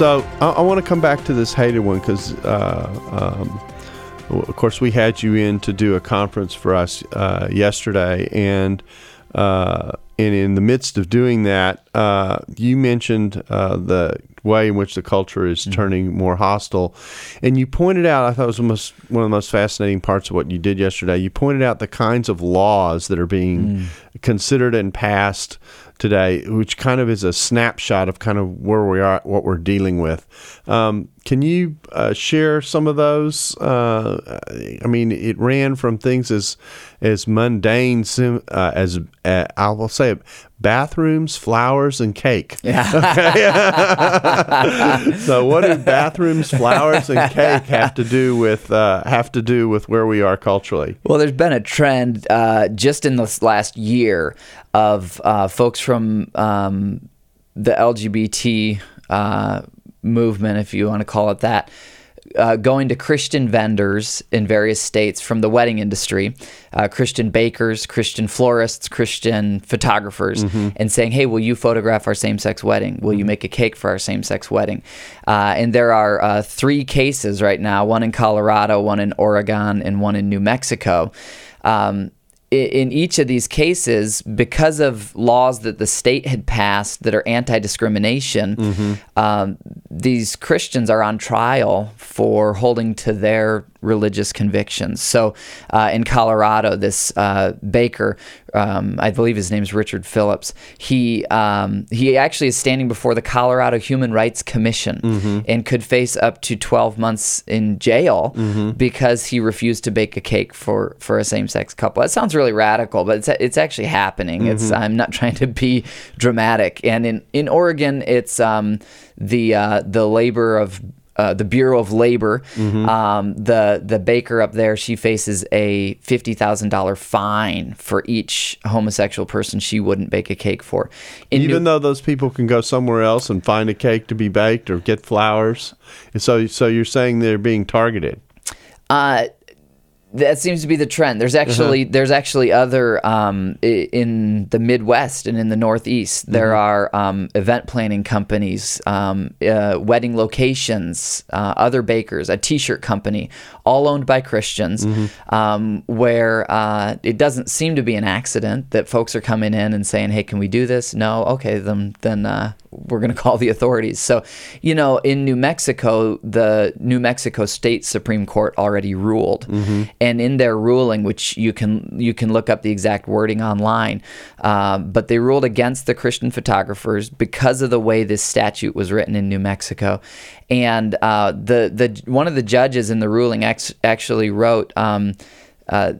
So I, I want to come back to this hated one because, uh, um, of course, we had you in to do a conference for us uh, yesterday, and uh, and in the midst of doing that, uh, you mentioned uh, the way in which the culture is mm-hmm. turning more hostile, and you pointed out I thought it was most, one of the most fascinating parts of what you did yesterday. You pointed out the kinds of laws that are being mm. considered and passed today, which kind of is a snapshot of kind of where we are, what we're dealing with. Um, can you uh, share some of those? Uh, I mean, it ran from things as as mundane uh, as uh, I will say, bathrooms, flowers, and cake. Yeah. so, what do bathrooms, flowers, and cake have to do with uh, have to do with where we are culturally? Well, there's been a trend uh, just in this last year of folks from um, the LGBT movement, if you want to call it that, uh, going to Christian vendors in various states from the wedding industry, uh, Christian bakers, Christian florists, Christian photographers, mm-hmm. and saying, "Hey, will you photograph our same-sex wedding? Will you mm-hmm. make a cake for our same-sex wedding?" Uh, and there are uh, three cases right now: one in Colorado, one in Oregon, and one in New Mexico. Um, in each of these cases, because of laws that the state had passed that are anti discrimination, mm-hmm. um, these Christians are on trial for holding to their religious convictions. So uh, in Colorado, this uh, baker, um, I believe his name is Richard Phillips, he, um, he actually is standing before the Colorado Human Rights Commission mm-hmm. and could face up to 12 months in jail mm-hmm. because he refused to bake a cake for, for a same sex couple. That sounds really radical, but it's, it's actually happening. Mm-hmm. It's, I'm not trying to be dramatic. And in, in Oregon, it's um, the, uh, the labor of uh, the Bureau of Labor. Mm-hmm. Um, the the baker up there, she faces a fifty thousand dollar fine for each homosexual person she wouldn't bake a cake for. In Even New- though those people can go somewhere else and find a cake to be baked or get flowers, and so so you're saying they're being targeted. Uh, that seems to be the trend. There's actually uh-huh. there's actually other um, in the Midwest and in the Northeast. Mm-hmm. There are um, event planning companies, um, uh, wedding locations, uh, other bakers, a T-shirt company, all owned by Christians, mm-hmm. Um, where uh, it doesn't seem to be an accident that folks are coming in and saying, "Hey, can we do this?" No, okay, then then uh, we're going to call the authorities. So, you know, in New Mexico, the New Mexico State Supreme Court already ruled, mm-hmm. And in their ruling, which you can you can look up the exact wording online, um, but they ruled against the Christian photographers because of the way this statute was written in New Mexico, and uh, the the one of the judges in the ruling ex- actually wrote. Um, uh,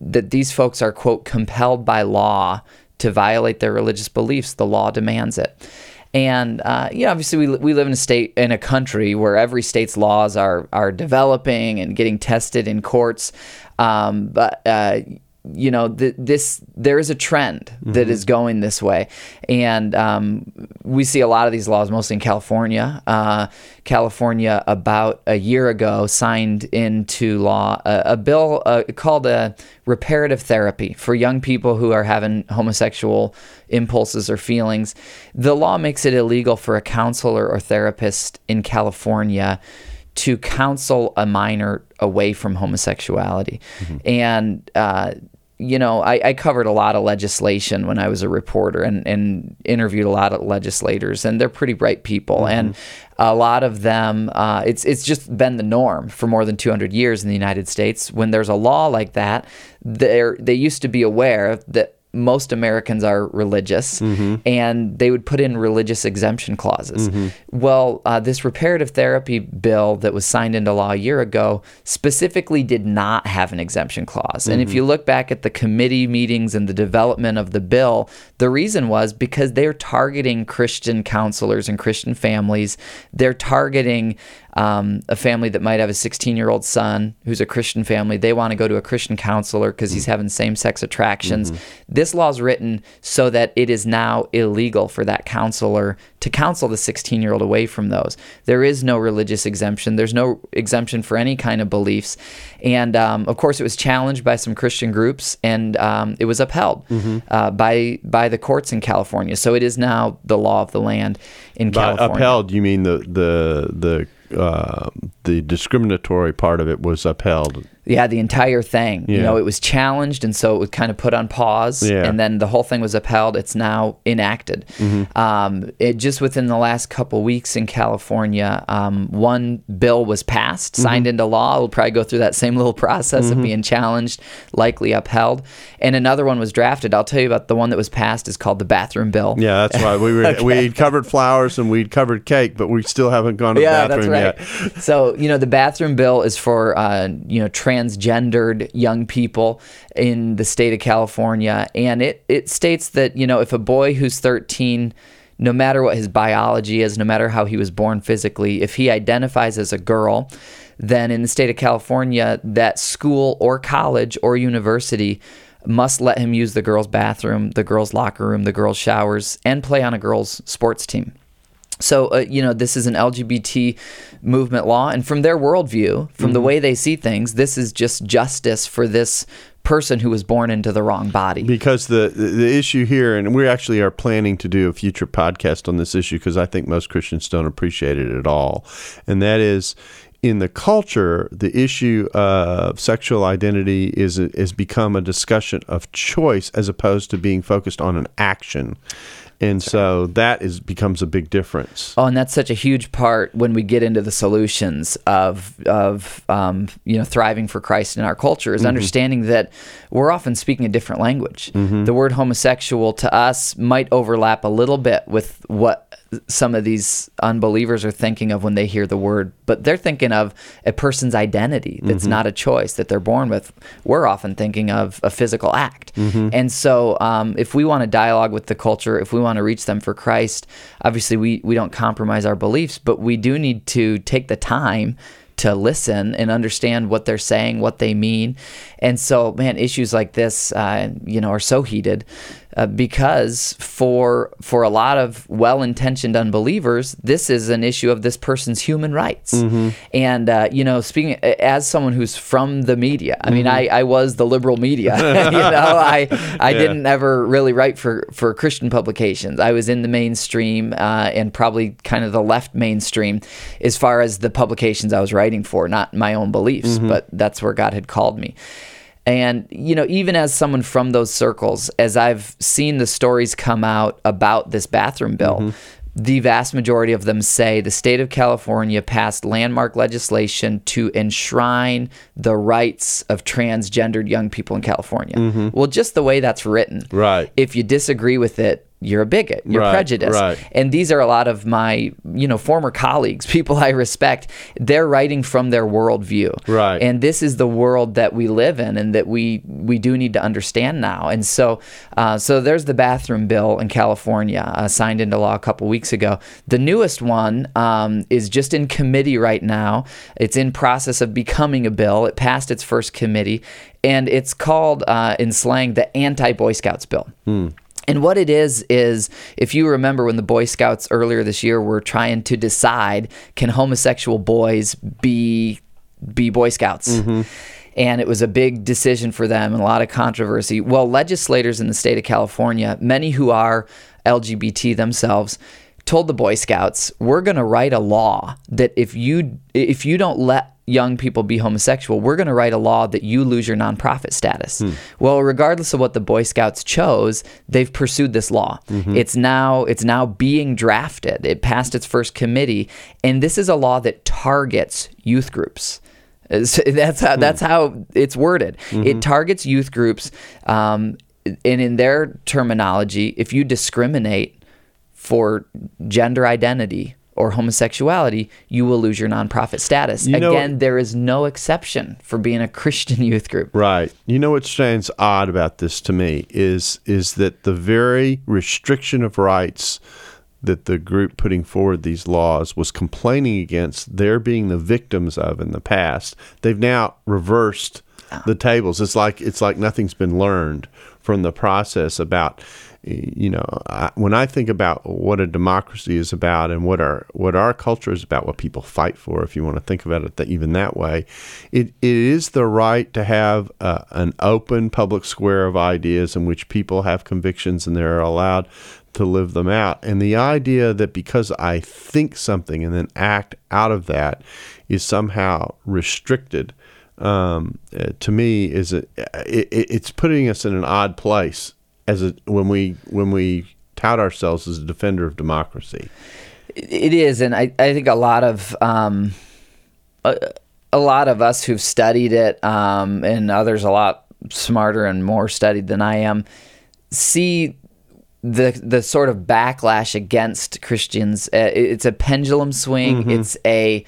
that these folks are quote compelled by law to violate their religious beliefs. The law demands it. And uh, you know, obviously, we, we live in a state in a country where every state's laws are are developing and getting tested in courts. Um, but uh, you know, th- this there is a trend mm-hmm. that is going this way, and um, we see a lot of these laws mostly in California. Uh, California, about a year ago, signed into law a, a bill uh, called a reparative therapy for young people who are having homosexual impulses or feelings. The law makes it illegal for a counselor or therapist in California to counsel a minor away from homosexuality. Mm-hmm. And uh, you know, I, I, covered a lot of legislation when I was a reporter and, and interviewed a lot of legislators, and they're pretty bright people. Mm-hmm. And a lot of them, uh, it's it's just been the norm for more than 200 years in the United States. When there's a law like that, they they used to be aware that most Americans are religious, mm-hmm. and they would put in religious exemption clauses. Mm-hmm. Well, uh, this reparative therapy bill that was signed into law a year ago specifically did not have an exemption clause. And if mm-hmm. you look back at the committee meetings and the development of the bill, the reason was because they're targeting Christian counselors and Christian families. They're targeting um, a family that might have a 16 year old son who's a Christian family. They want to go to a Christian counselor because he's having same sex attractions. This law is written so that it is now illegal for that counselor to counsel the 16 year old away from those. There is no religious exemption, there's no exemption for any kind of beliefs. And um, of course, it was challenged by some Christian groups and um, it was upheld uh, by, by the courts in California. So it is now the law of the land in By California. upheld, you mean the the the uh, the discriminatory part of it was upheld. Yeah, the entire thing. You know, it was challenged, and so it was kind of put on pause, Yeah. and then the whole thing was upheld. It's now enacted. Mm-hmm. Um, it just within the last couple weeks in California, um, one bill was passed, Mm-hmm. signed into law. It'll probably go through that same little process of being challenged, likely upheld, and another one was drafted. I'll tell you about the one that was passed is called the bathroom bill. Yeah, that's right. We were we'd covered flowers and we'd covered cake, but we still haven't gone to the yeah, that's bathroom right. yet. so you know, the bathroom bill is for uh, you know transgendered young people in the state of California, and it it states that you know if a boy who's 13 no matter what his biology is, no matter how he was born physically, if he identifies as a girl, then in the state of California, that school or college or university must let him use the girls' bathroom, the girls' locker room, the girls' showers, and play on a girls' sports team. So, uh, you know, this is an LGBT movement law. And from their worldview, from the way they see things, this is just justice for this person who was born into the wrong body. Because the, the issue here, and we actually are planning to do a future podcast on this issue because I think most Christians don't appreciate it at all, and that is in the culture, the issue of sexual identity is is become a discussion of choice as opposed to being focused on an action, and so that is becomes a big difference. Oh, and that's such a huge part when we get into the solutions of of um, you know thriving for Christ in our culture is understanding that we're often speaking a different language. The word homosexual to us might overlap a little bit with what some of these unbelievers are thinking of when they hear the word, but they're thinking of a person's identity that's not a choice that they're born with. We're often thinking of a physical act. And so, um, if we want to dialogue with the culture, if we want to reach them for Christ, obviously we, we don't compromise our beliefs, but we do need to take the time to listen and understand what they're saying, what they mean. And so, man, issues like this, uh, you know, are so heated uh, because for for a lot of well-intentioned unbelievers, this is an issue of this person's human rights. And uh, you know, speaking as someone who's from the media, I mean, I, I was the liberal media. you know, I I didn't ever really write for for Christian publications. I was in the mainstream uh, and probably kind of the left mainstream as far as the publications I was writing for, not my own beliefs, but that's where God had called me. And, you know, even as someone from those circles, as I've seen the stories come out about this bathroom bill, mm-hmm. the vast majority of them say the state of California passed landmark legislation to enshrine the rights of transgendered young people in California. Mm-hmm. Well, just the way that's written. Right. If you disagree with it, you're a bigot. You're Right, prejudiced. right. And these are a lot of my, you know, former colleagues, people I respect. They're writing from their worldview. Right. And this is the world that we live in and that we we do need to understand now. And so uh, so there's the bathroom bill in California uh, signed into law a couple weeks ago. The newest one um, is just in committee right now. It's in process of becoming a bill. It passed its first committee, and it's called uh, in slang the anti Boy Scouts bill. And what it is is if you remember when the Boy Scouts earlier this year were trying to decide can homosexual boys be be Boy Scouts. Mm-hmm. And it was a big decision for them and a lot of controversy. Well, legislators in the state of California, many who are LGBT themselves, told the Boy Scouts, "We're going to write a law that if you if you don't let young people be homosexual, we're going to write a law that you lose your nonprofit status." Hmm. Well, regardless of what the Boy Scouts chose, they've pursued this law. Mm-hmm. It's now it's now being drafted. It passed its first committee, and this is a law that targets youth groups. So That's how that's hmm. how it's worded. It mm-hmm. targets youth groups. Um, and in their terminology, if you discriminate for gender identity or homosexuality, you will lose your nonprofit status. You know- Again, there is no exception for being a Christian youth group. Right. You know what stands odd about this to me is is that the very restriction of rights that the group putting forward these laws was complaining against their being the victims of in the past. They've now reversed ah. the tables. It's like it's like nothing's been learned from the process about you know I, when I think about what a democracy is about and what our what our culture is about, what people fight for, if you want to think about it that, even that way, it, it is the right to have uh, an open public square of ideas in which people have convictions and they're allowed to live them out. And the idea that because I think something and then act out of that is somehow restricted um, uh, to me is it- it's putting us in an odd place as a when we when we tout ourselves as a defender of democracy. It is, and I, I think a lot of um, a, a lot of us who've studied it, um, and others a lot smarter and more studied than I am, see the the sort of backlash against Christians. Uh, it's a pendulum swing. It's a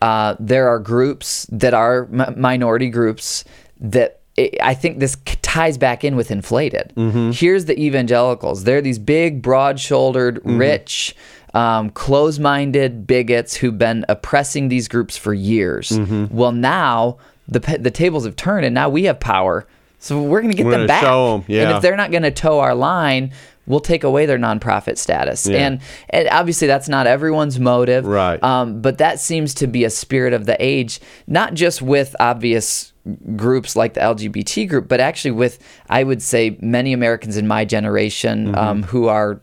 uh, there are groups that are m- minority groups that i I think this ties back in with inflated. Mm-hmm. Here's the evangelicals. They're these big, broad-shouldered, mm-hmm. rich, um, close-minded bigots who've been oppressing these groups for years. Mm-hmm. Well, now the the tables have turned, and now we have power. So we're going to get We're them back. show 'em, And if they're not going to toe our line, we'll take away their nonprofit status. Yeah. And, and obviously, that's not everyone's motive. Right. Um, but that seems to be a spirit of the age, not just with obvious groups like the LGBT group, but actually with, I would say, many Americans in my generation Mm-hmm. um, who are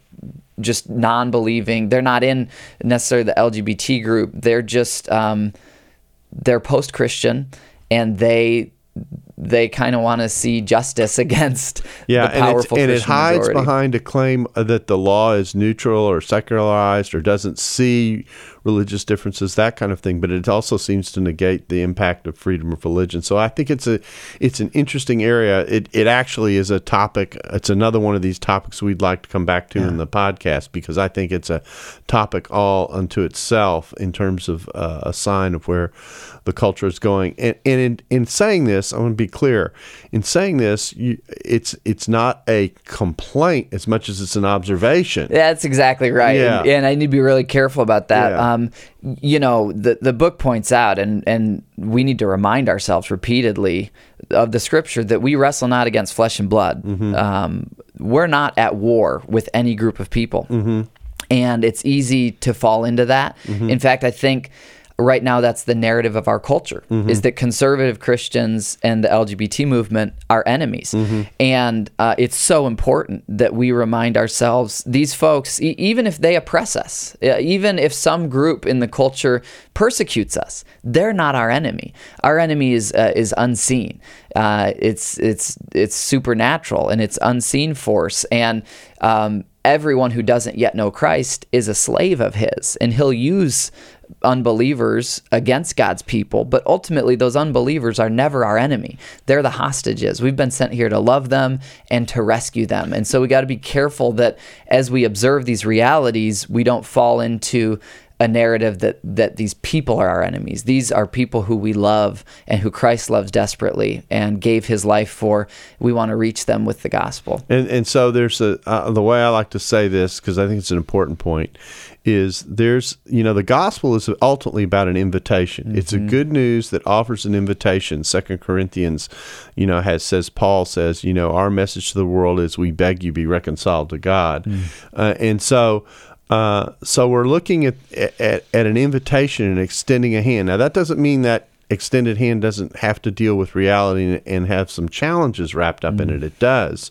just non-believing. They're not in necessarily the LGBT group. They're just um, they're post-Christian, and they they kind of want to see justice against Yeah, the and, powerful and it hides majority. behind a claim that the law is neutral or secularized or doesn't see religious differences, that kind of thing. But it also seems to negate the impact of freedom of religion. So I think it's a it's an interesting area. It it actually is a topic. It's another one of these topics we'd like to come back to in the podcast because I think it's a topic all unto itself in terms of uh, a sign of where the culture is going. And, and in, in saying this, I want to be clear. In saying this, you, it's it's not a complaint as much as it's an observation. That's exactly right. Yeah. And, and I need to be really careful about that. Yeah. Um, you know, the, the book points out, and, and we need to remind ourselves repeatedly of the scripture that we wrestle not against flesh and blood. Mm-hmm. Um, we're not at war with any group of people. Mm-hmm. And it's easy to fall into that. In fact, I think right now that's the narrative of our culture Mm-hmm. is that conservative christians and the lgbt movement are enemies Mm-hmm. and uh, it's so important that we remind ourselves these folks e- even if they oppress us uh, even if some group in the culture persecutes us they're not our enemy our enemy is uh, is unseen uh, it's it's it's supernatural and it's unseen force and um, everyone who doesn't yet know Christ is a slave of his and he'll use unbelievers against God's people but ultimately those unbelievers are never our enemy they're the hostages we've been sent here to love them and to rescue them and so we got to be careful that as we observe these realities we don't fall into a narrative that that these people are our enemies. These are people who we love and who Christ loves desperately and gave his life for. We want to reach them with the gospel. And and so there's a uh, the way I like to say this because I think it's an important point is there's you know the gospel is ultimately about an invitation. It's a good news that offers an invitation. Second Corinthians, you know, has says Paul says you know our message to the world is we beg you be reconciled to God, uh, and so. Uh, so we're looking at, at at an invitation and extending a hand. Now that doesn't mean that extended hand doesn't have to deal with reality and, and have some challenges wrapped up in it. It does,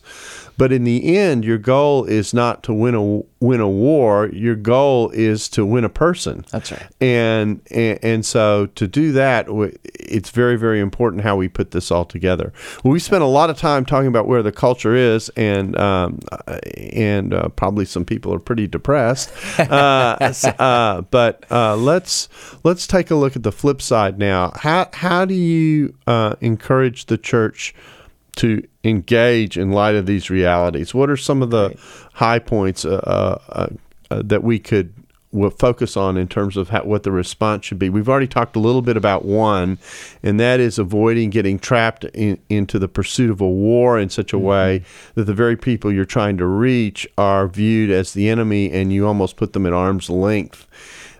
but in the end, your goal is not to win a win a war. Your goal is to win a person. That's right. And and, and so to do that, it's very very important how we put this all together. Well, we spent a lot of time talking about where the culture is, and um, uh, and uh, probably some people are pretty depressed. Uh, uh, but uh, let's let's take a look at the flip side now. How how do you uh, encourage the church? To engage in light of these realities? What are some of the right. high points uh, uh, uh, that we could will focus on in terms of how, what the response should be. We've already talked a little bit about one, and that is avoiding getting trapped in, into the pursuit of a war in such a mm-hmm. way that the very people you're trying to reach are viewed as the enemy, and you almost put them at arm's length.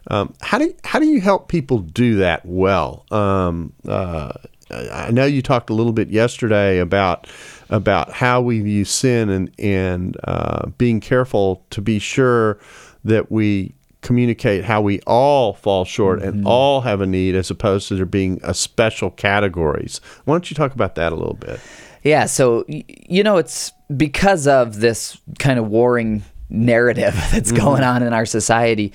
Um, how do you, how do you help people do that well? Um, uh, I know you talked a little bit yesterday about about how we view sin and and uh, being careful to be sure that we communicate how we all fall short mm-hmm. and all have a need as opposed to there being a special categories. Why don't you talk about that a little bit? Yeah, so you know it's because of this kind of warring narrative that's mm-hmm. going on in our society.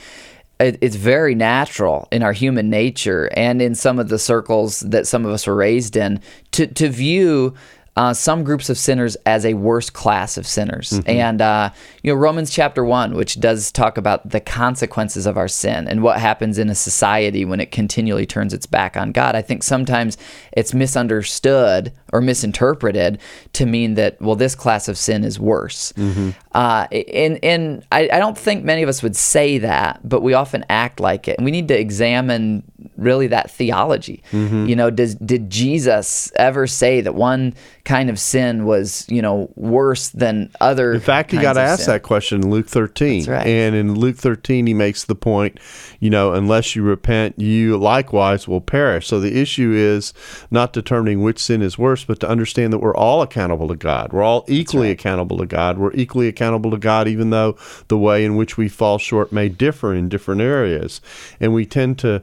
It's very natural in our human nature and in some of the circles that some of us were raised in to to view uh, some groups of sinners as a worse class of sinners. Mm-hmm. And, uh, you know, Romans chapter 1, which does talk about the consequences of our sin and what happens in a society when it continually turns its back on God. I think sometimes it's misunderstood or misinterpreted to mean that, well, this class of sin is worse. Mm-hmm. Uh, and and I, I don't think many of us would say that, but we often act like it. And we need to examine really that theology. Mm-hmm. You know, does did Jesus ever say that one kind of sin was, you know, worse than other? In fact, he got asked sin? that question in Luke 13. Right. And in Luke 13, he makes the point, you know, unless you repent, you likewise will perish. So the issue is not determining which sin is worse, but to understand that we're all accountable to God. We're all equally right. accountable to God. We're equally accountable to God, even though the way in which we fall short may differ in different areas. And we tend to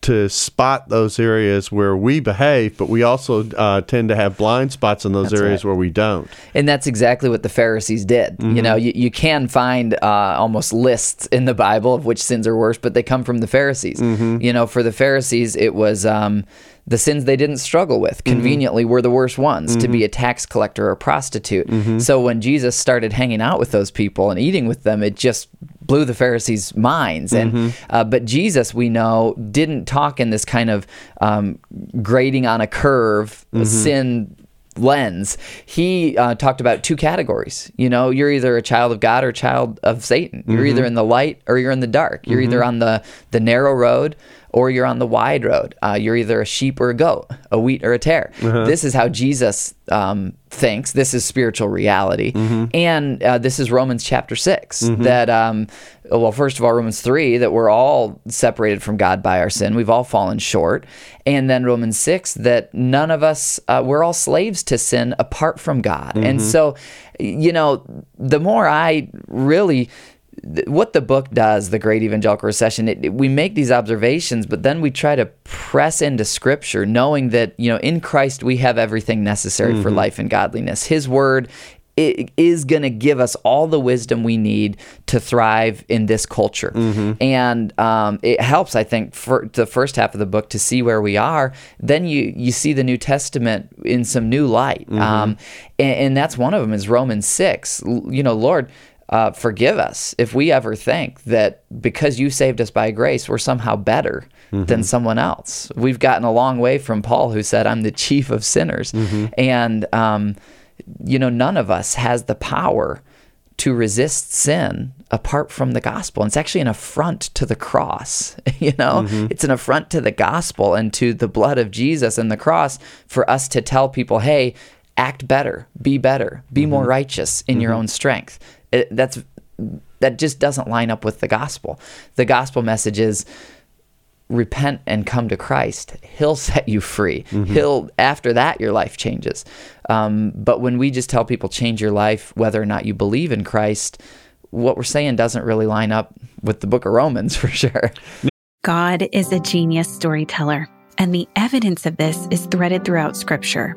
to spot those areas where we behave, but we also uh, tend to have blind spots in those that's areas right. where we don't. And that's exactly what the Pharisees did. Mm-hmm. You know, you, you can find uh, almost lists in the Bible of which sins are worse, but they come from the Pharisees. Mm-hmm. You know, for the Pharisees, it was. Um, the sins they didn't struggle with mm-hmm. conveniently mm-hmm. were the worst ones mm-hmm. to be mm-hmm. a tax collector or prostitute. Mm-hmm. So when Jesus started hanging out with those people and eating with them, it just blew the Pharisees' minds. And mm-hmm. uh, but Jesus, we know, didn't talk in this kind of um, grading on a curve sin lens. He uh, talked about two categories. You know, you're either a child of God or a child of Satan. You're mm-hmm. either in the light or you're in the dark. You're mm-hmm. either on the the narrow road or you're on the wide road. Uh, you're either a sheep or a goat, a wheat or a tare. Uh-huh. This is how Jesus um, thinks. This is spiritual reality. Mm-hmm. And uh, this is Romans chapter 6 mm-hmm. that, um, well, first of all, Romans 3, that we're all separated from God by our sin. We've all fallen short. And then Romans 6, that none of us, uh, we're all slaves to sin apart from God. Mm-hmm. And so, you know, the more I really what the book does, the Great Evangelical Recession, it, it, we make these observations, but then we try to press into Scripture, knowing that you know in Christ we have everything necessary mm-hmm. for life and godliness. His Word is going to give us all the wisdom we need to thrive in this culture. Mm-hmm. And um, it helps, I think, for the first half of the book to see where we are. Then you you see the New Testament in some new light, mm-hmm. um, and, and that's one of them is Romans six. You know, Lord uh, forgive us if we ever think that because you saved us by grace, we're somehow better mm-hmm. than someone else. We've gotten a long way from Paul, who said, I'm the chief of sinners. Mm-hmm. And, um, you know, none of us has the power to resist sin apart from the gospel. And it's actually an affront to the cross. you know, mm-hmm. it's an affront to the gospel and to the blood of Jesus and the cross for us to tell people, hey, act better, be better, be mm-hmm. more righteous in your mm-hmm. own strength. It, that's that just doesn't line up with the gospel. The gospel message is repent and come to Christ. He'll set you free. Mm-hmm. He'll after that your life changes. Um, but when we just tell people change your life, whether or not you believe in Christ, what we're saying doesn't really line up with the Book of Romans for sure. God is a genius storyteller, and the evidence of this is threaded throughout Scripture.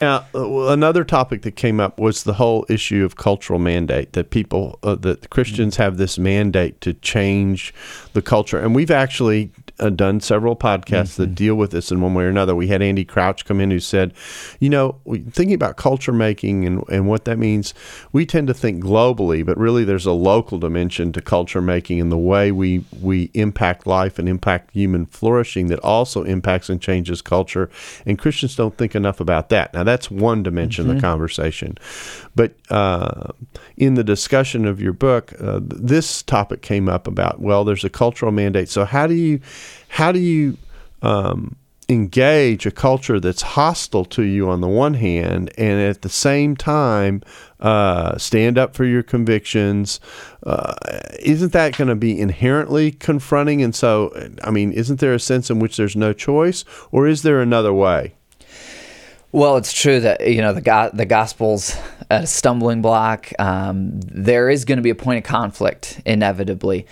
Now, uh, another topic that came up was the whole issue of cultural mandate that people, uh, that Christians have this mandate to change the culture. And we've actually uh, done several podcasts mm-hmm. that deal with this in one way or another. We had Andy Crouch come in who said, you know, thinking about culture making and, and what that means, we tend to think globally, but really there's a local dimension to culture making and the way we, we impact life and impact human flourishing that also impacts and changes culture. And Christians don't think enough about that. Now, that's one dimension mm-hmm. of the mm-hmm. conversation. But uh, in the discussion of your book, uh, this topic came up about, well, there's a cultural mandate. So, how do you how do you um, engage a culture that's hostile to you on the one hand, and at the same time uh, stand up for your convictions? Uh, isn't that going to be inherently confronting? And so, I mean, isn't there a sense in which there's no choice, or is there another way? Well, it's true that you know the go- the gospel's a stumbling block. Um, there is going to be a point of conflict inevitably.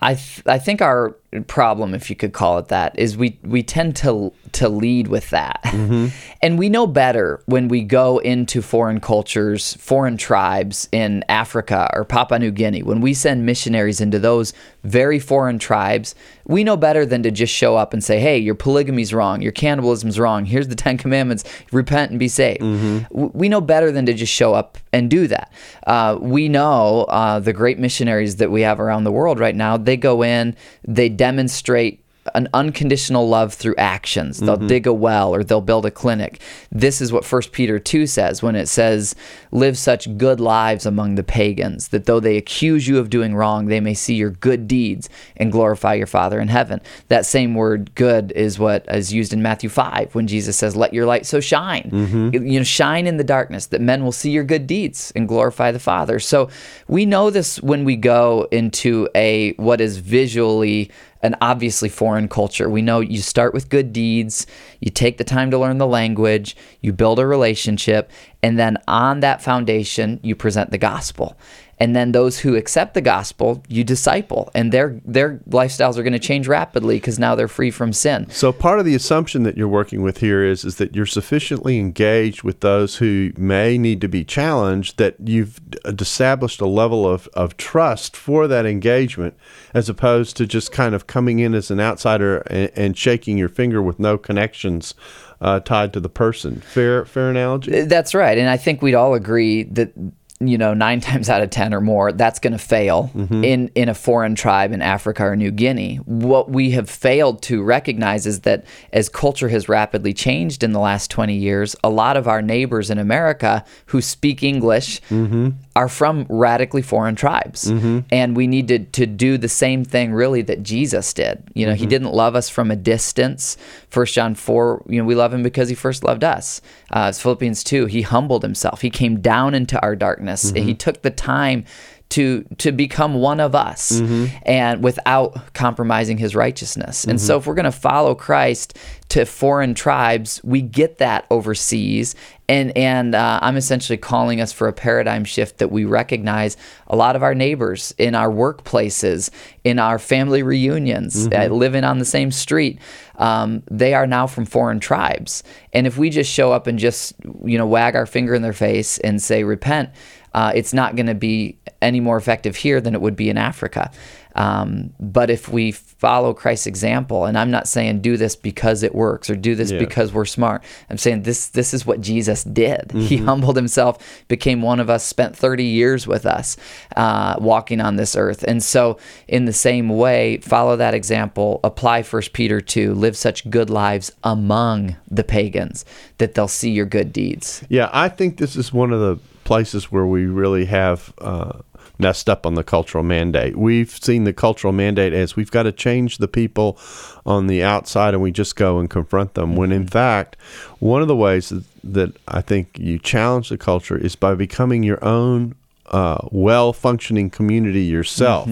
I th- I think our problem, if you could call it that, is we we tend to to lead with that, mm-hmm. and we know better when we go into foreign cultures, foreign tribes in Africa or Papua New Guinea. When we send missionaries into those very foreign tribes, we know better than to just show up and say, "Hey, your polygamy's wrong, your cannibalism's wrong. Here's the Ten Commandments. Repent and be saved." Mm-hmm. We know better than to just show up and do that. Uh, we know uh, the great missionaries that we have around the world right now. They go in, they demonstrate an unconditional love through actions. They'll mm-hmm. dig a well or they'll build a clinic. This is what 1 Peter 2 says when it says, Live such good lives among the pagans, that though they accuse you of doing wrong, they may see your good deeds and glorify your Father in heaven. That same word good is what is used in Matthew 5 when Jesus says, Let your light so shine. Mm-hmm. You know, shine in the darkness that men will see your good deeds and glorify the Father. So we know this when we go into a what is visually an obviously foreign culture. We know you start with good deeds, you take the time to learn the language, you build a relationship, and then on that foundation, you present the gospel and then those who accept the gospel you disciple and their their lifestyles are going to change rapidly because now they're free from sin so part of the assumption that you're working with here is is that you're sufficiently engaged with those who may need to be challenged that you've established a level of, of trust for that engagement as opposed to just kind of coming in as an outsider and, and shaking your finger with no connections uh, tied to the person. Fair, fair analogy. That's right, and I think we'd all agree that you know, nine times out of 10 or more, that's going to fail mm-hmm. in, in a foreign tribe in Africa or New Guinea. What we have failed to recognize is that as culture has rapidly changed in the last 20 years, a lot of our neighbors in America who speak English mm-hmm. Are from radically foreign tribes. Mm-hmm. And we need to, to do the same thing, really, that Jesus did. You know, he mm-hmm. didn't love us from a distance. First John 4, you know, we love him because he first loved us. Uh, Philippians 2, he humbled himself, he came down into our darkness darkness. Mm-hmm. He took the time to to become one of us mm-hmm. and without compromising his righteousness. And mm-hmm. so if we're going to follow Christ to foreign tribes, we get that overseas and and uh, I'm essentially calling us for a paradigm shift that we recognize a lot of our neighbors in our workplaces, in our family reunions, mm-hmm. uh, living on the same street. Um, they are now from foreign tribes, and if we just show up and just you know wag our finger in their face and say repent, uh, it's not going to be any more effective here than it would be in Africa. Um, but if we follow Christ's example, and I'm not saying do this because it works or do this yeah. because we're smart. I'm saying this this is what Jesus did. Mm-hmm. He humbled himself, became one of us, spent 30 years with us, uh, walking on this earth. And so, in the same way, follow that example. Apply First Peter 2. Live such good lives among the pagans that they'll see your good deeds. Yeah, I think this is one of the places where we really have uh, messed up on the cultural mandate. We've seen the cultural mandate as we've got to change the people on the outside and we just go and confront them. When in mm-hmm. fact, one of the ways that, that I think you challenge the culture is by becoming your own uh, well functioning community yourself,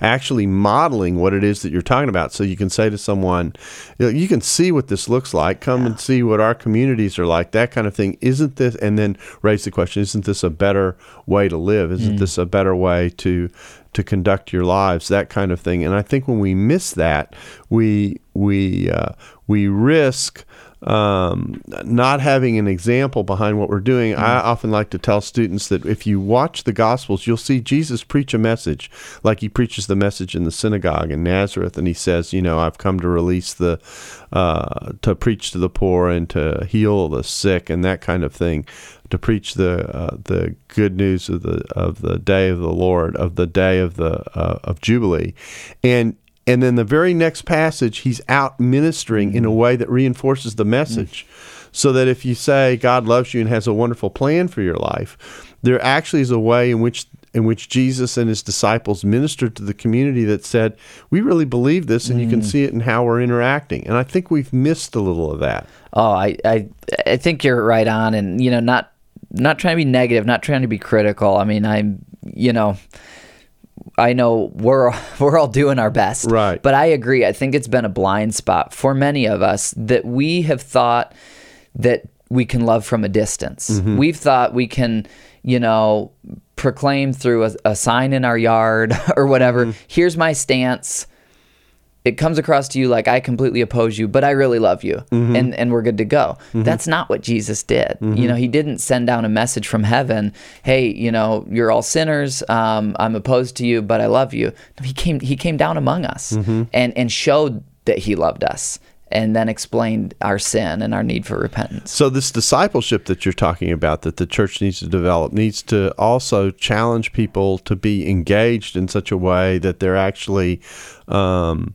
actually modeling what it is that you're talking about. So you can say to someone, you, know, you can see what this looks like, come and see what our communities are like, that kind of thing. Isn't this, and then raise the question, isn't this a better way to live? Isn't this a better way to to conduct your lives, that kind of thing. And I think when we miss that, we we uh, we risk um, not having an example behind what we're doing. I often like to tell students that if you watch the Gospels, you'll see Jesus preach a message, like he preaches the message in the synagogue in Nazareth, and he says, "You know, I've come to release the, uh, to preach to the poor and to heal the sick and that kind of thing." To preach the uh, the good news of the of the day of the Lord of the day of the uh, of Jubilee, and and then the very next passage, he's out ministering in a way that reinforces the message. So that if you say God loves you and has a wonderful plan for your life, there actually is a way in which in which Jesus and his disciples ministered to the community that said, "We really believe this," and you can mm. see it in how we're interacting. And I think we've missed a little of that. Oh, I, I, I think you're right on, and you know, not not trying to be negative, not trying to be critical. I mean, I'm, you know, I know we're we're all doing our best, Right. But I agree. I think it's been a blind spot for many of us that we have thought that we can love from a distance. Mm-hmm. We've thought we can, you know, proclaim through a, a sign in our yard or whatever. Mm-hmm. Here's my stance it comes across to you like I completely oppose you, but I really love you, Mm-hmm. and and we're good to go. That's not what Jesus did. You know, he didn't send down a message from heaven. Hey, you know, you're all sinners. Um, I'm opposed to you, but I love you. No, he came. He came down among us Mm-hmm. and and showed that he loved us, and then explained our sin and our need for repentance. So this discipleship that you're talking about that the church needs to develop needs to also challenge people to be engaged in such a way that they're actually um,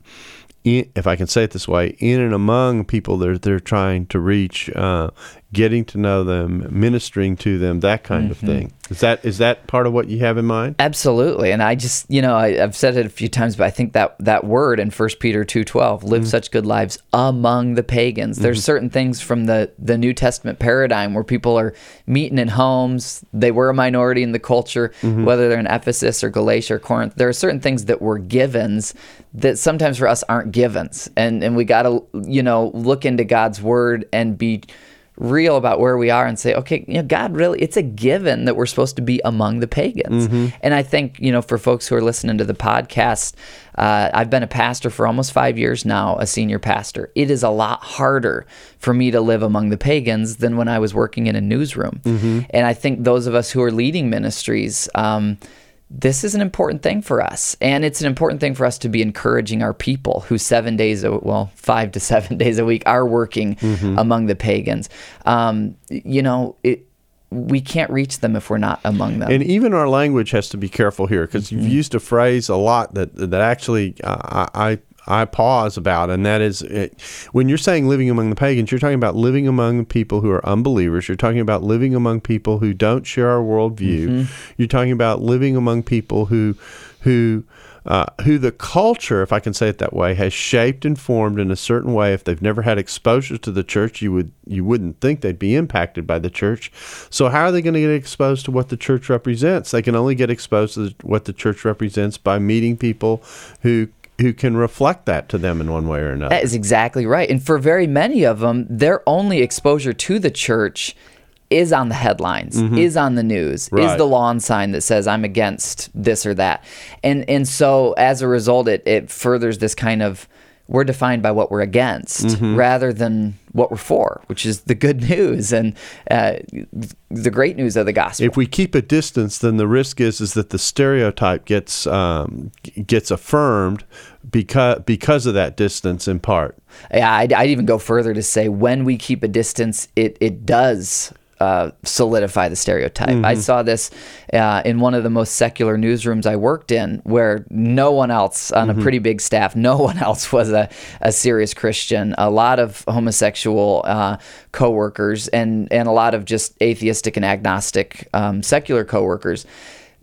in, if I can say it this way, in and among people that they're trying to reach, uh, getting to know them, ministering to them, that kind of mm-hmm. thing. Is that is that part of what you have in mind? Absolutely, and I just you know I, I've said it a few times, but I think that that word in First Peter two twelve, live mm-hmm. such good lives among the pagans. There's mm-hmm. certain things from the the New Testament paradigm where people are meeting in homes. They were a minority in the culture, whether they're in Ephesus or Galatia or Corinth. There are certain things that were givens that sometimes for us aren't givens, and and we got to you know look into God's word and be real about where we are and say, okay, you know, God really, it's a given that we're supposed to be among the pagans. And I think, you know, for folks who are listening to the podcast, uh, I've been a pastor for almost five years now, a senior pastor. It is a lot harder for me to live among the pagans than when I was working in a newsroom. And I think those of us who are leading ministries, um, this is an important thing for us. And it's an important thing for us to be encouraging our people who seven days a, well five to seven days a week are working among the pagans. Um, you know it, we can't reach them if we're not among them. And even our language has to be careful here because you've used a phrase a lot that that actually uh, I. I pause about, and that is it, when you're saying living among the pagans, you're talking about living among people who are unbelievers. You're talking about living among people who don't share our worldview. You're talking about living among people who, who, uh, who the culture, if I can say it that way, has shaped and formed in a certain way. If they've never had exposure to the church, you would you wouldn't think they'd be impacted by the church. So how are they going to get exposed to what the church represents? They can only get exposed to what the church represents by meeting people who who can reflect that to them in one way or another. That is exactly right. And for very many of them, their only exposure to the church is on the headlines, mm-hmm. is on the news, is Right. the lawn sign that says I'm against this or that. And and so as a result it it furthers this kind of we're defined by what we're against rather than what we're for, which is the good news and uh, the great news of the gospel. if we keep a distance, then the risk is is that the stereotype gets um, gets affirmed because because of that distance in part. Yeah, I'd, I'd even go further to say when we keep a distance, it it does uh, solidify the stereotype. I saw this uh, in one of the most secular newsrooms I worked in, where no one else on a pretty big staff, no one else was a, a serious Christian. A lot of homosexual uh, coworkers and and a lot of just atheistic and agnostic um, secular coworkers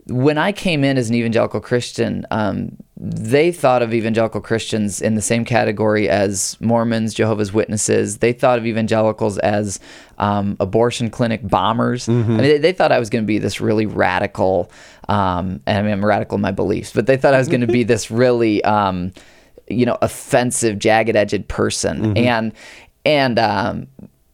when I came in as an evangelical Christian, um, they thought of evangelical Christians in the same category as Mormons, Jehovah's Witnesses. They thought of evangelicals as um, abortion clinic bombers. I mean, they, they thought I was going to be this really radical, um, and I mean, I'm radical in my beliefs, but they thought I was going to be this really, um, you know, offensive, jagged-edged person. And and um,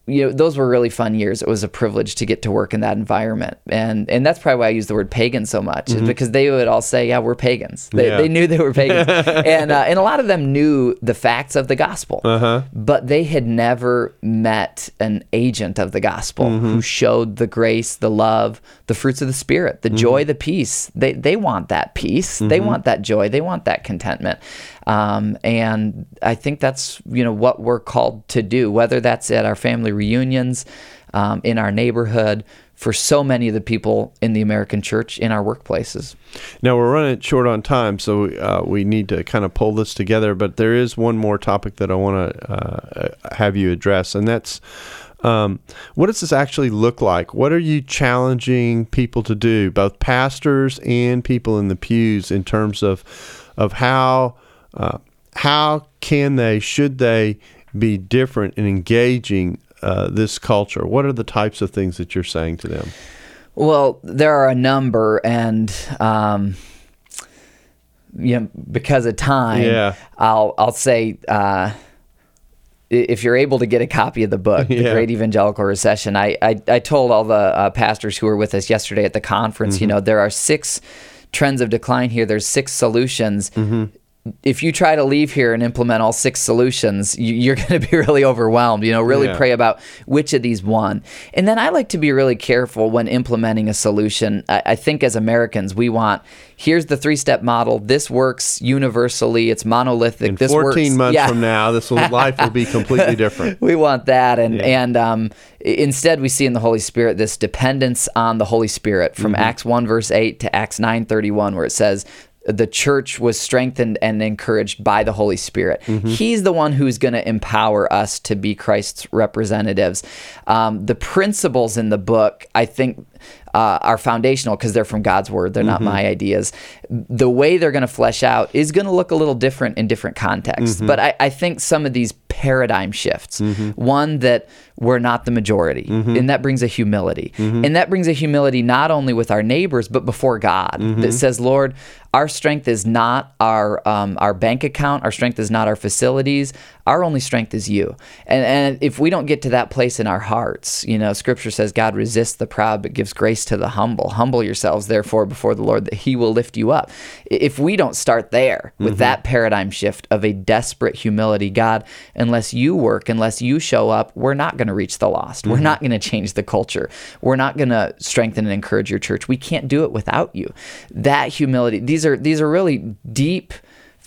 you know those were really fun years. It was a privilege to get to work in that environment, and and that's probably why I use the word pagan so much, is mm-hmm. because they would all say, "Yeah, we're pagans." They, Yeah. they knew they were pagans, and uh, and a lot of them knew the facts of the gospel, uh-huh. but they had never met an agent of the gospel mm-hmm. who showed the grace, the love, the fruits of the spirit, the mm-hmm. joy, the peace. They they want that peace. They want that joy. They want that contentment. Um, and I think that's you know what we're called to do, whether that's at our family reunions, um, in our neighborhood, for so many of the people in the American church, in our workplaces. Now we're running short on time, so uh, we need to kind of pull this together. But there is one more topic that I want to uh, have you address, and that's um, what does this actually look like? What are you challenging people to do, both pastors and people in the pews, in terms of of how uh, how can they, should they be different in engaging uh, this culture? What are the types of things that you're saying to them? Well, there are a number, and um, you know, because of time, Yeah. I'll I'll say uh, if you're able to get a copy of the book, The Yeah. Great Evangelical Recession, I I, I told all the uh, pastors who were with us yesterday at the conference, you know, there are six trends of decline here. There's six solutions. If you try to leave here and implement all six solutions, you, you're going to be really overwhelmed. You know, really Yeah. pray about which of these won. And then I like to be really careful when implementing a solution. I, think as Americans, we want here's the three step model. This works universally. It's monolithic. In this 14 works. months Yeah. from now, this will, life will be completely different. We want that, and and um, instead we see in the Holy Spirit this dependence on the Holy Spirit from Acts one verse eight to Acts nine thirty one, where it says the church was strengthened and encouraged by the Holy Spirit. He's the one who's going to empower us to be Christ's representatives. Um, the principles in the book, I think. Uh, are foundational because they're from God's word. They're not my ideas. The way they're going to flesh out is going to look a little different in different contexts. But I, I think some of these paradigm shifts. Mm-hmm. One that we're not the majority, mm-hmm. and that brings a humility, mm-hmm. and that brings a humility not only with our neighbors but before God. That says, Lord, our strength is not our um, our bank account. Our strength is not our facilities. Our only strength is you. And and if we don't get to that place in our hearts, you know, Scripture says God resists the proud but gives grace to the humble. Humble yourselves, therefore, before the Lord, that He will lift you up. If we don't start there with mm-hmm. that paradigm shift of a desperate humility, God, unless you work, unless you show up, we're not going to reach the lost. We're mm-hmm. not going to change the culture. We're not going to strengthen and encourage your church. We can't do it without you. That humility. These are these are really deep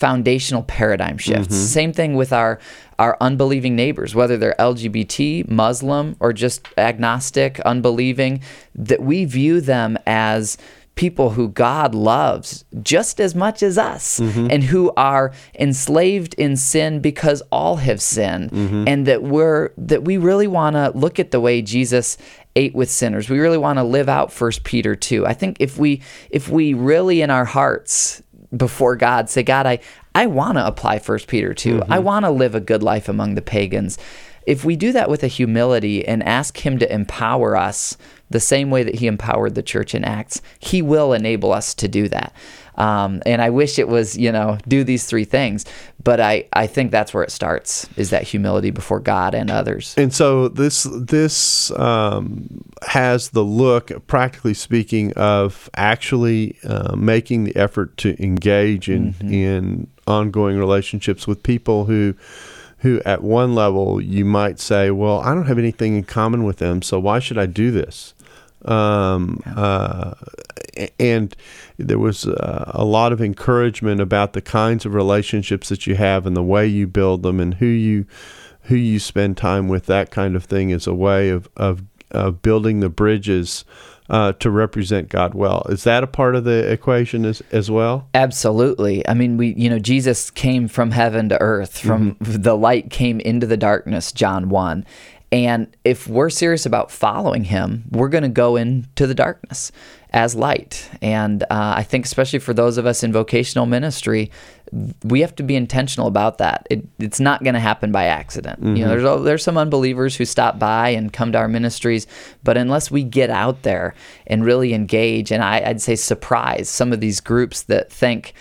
foundational paradigm shifts. Mm-hmm. Same thing with our our unbelieving neighbors, whether they're LGBT, Muslim, or just agnostic, unbelieving, that we view them as people who God loves just as much as us mm-hmm. and who are enslaved in sin because all have sinned mm-hmm. and that we're that we really want to look at the way Jesus ate with sinners. We really want to live out first Peter 2. I think if we if we really in our hearts before God say, God, I, I want to apply First Peter 2. I mm-hmm. want to live a good life among the pagans. If we do that with a humility and ask Him to empower us the same way that He empowered the church in Acts, He will enable us to do that. Um, and I wish it was, you know, do these three things, but I, I think that's where it starts is that humility before God and others. And so this this um, has the look, practically speaking, of actually uh, making the effort to engage in in ongoing relationships with people who who at one level you might say, well, I don't have anything in common with them, so why should I do this? Um, uh, and there was uh, a lot of encouragement about the kinds of relationships that you have and the way you build them and who you who you spend time with. That kind of thing is a way of of, of building the bridges uh, to represent God well. Is that a part of the equation as as well? Absolutely. I mean, we, you know, Jesus came from heaven to earth, from the light came into the darkness, John 1. And if we're serious about following him, we're going to go into the darkness as light. And uh, I think, especially for those of us in vocational ministry, we have to be intentional about that. It, it's not going to happen by accident. Mm-hmm. You know, mm-hmm. there's there's some unbelievers who stop by and come to our ministries, but unless we get out there and really engage, and I, I'd say surprise some of these groups that think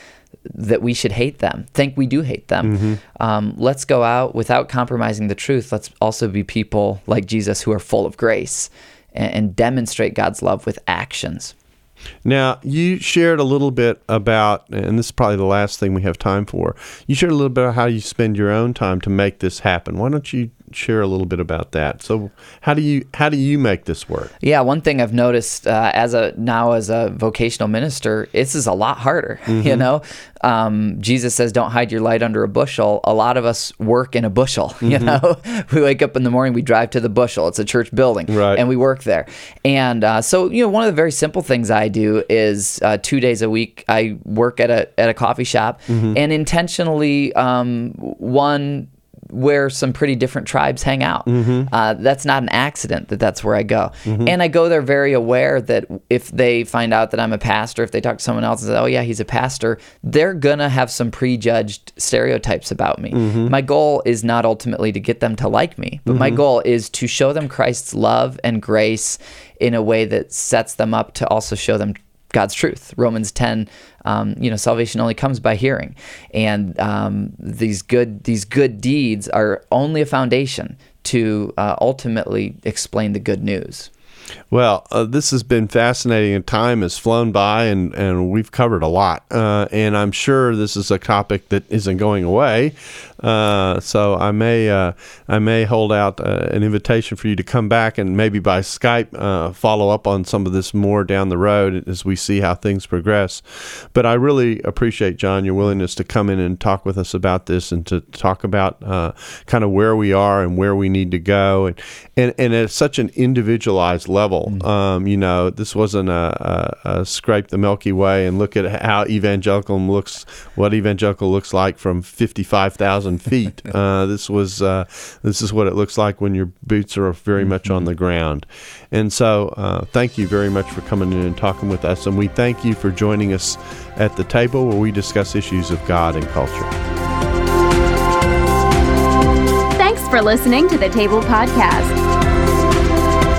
that we should hate them, think we do hate them. Mm-hmm. Um, let's go out without compromising the truth. Let's also be people like Jesus who are full of grace and, and demonstrate God's love with actions. Now, you shared a little bit about, and this is probably the last thing we have time for. You shared a little bit of how you spend your own time to make this happen. Why don't you share a little bit about that. So how do you how do you make this work? Yeah, one thing I've noticed uh, as a now as a vocational minister, this is a lot harder. Mm-hmm. You know, um, Jesus says, "Don't hide your light under a bushel." A lot of us work in a bushel. Mm-hmm. You know, we wake up in the morning, we drive to the bushel. It's a church building, right. and we work there. And uh, so, you know, one of the very simple things I do is uh, two days a week I work at a at a coffee shop, mm-hmm. and intentionally um, one where some pretty different tribes hang out. Mm-hmm. Uh, that's not an accident that that's where I go. Mm-hmm. And I go there very aware that if they find out that I'm a pastor, if they talk to someone else and say, oh, yeah, he's a pastor, they're going to have some prejudged stereotypes about me. Mm-hmm. My goal is not ultimately to get them to like me, but my mm-hmm. goal is to show them Christ's love and grace in a way that sets them up to also show them God's truth. Romans 10, um, you know, salvation only comes by hearing, and um, these good these good deeds are only a foundation to uh, ultimately explain the good news. Well, uh, this has been fascinating, and time has flown by, and, and we've covered a lot. Uh, and I'm sure this is a topic that isn't going away. Uh, so I may uh, I may hold out uh, an invitation for you to come back and maybe by Skype uh, follow up on some of this more down the road as we see how things progress. But I really appreciate John your willingness to come in and talk with us about this and to talk about kind of where we are and where we need to go and and, and at such an individualized level. Mm-hmm. Um, you know, this wasn't a, a, a, scrape the Milky Way and look at how evangelical looks, what evangelical looks like from 55,000 feet. uh, this was, uh, this is what it looks like when your boots are very much on the ground. And so, uh, thank you very much for coming in and talking with us. And we thank you for joining us at the table where we discuss issues of God and culture. Thanks for listening to the Table Podcast.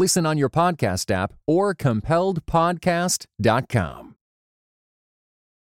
Listen on your podcast app or compelledpodcast.com.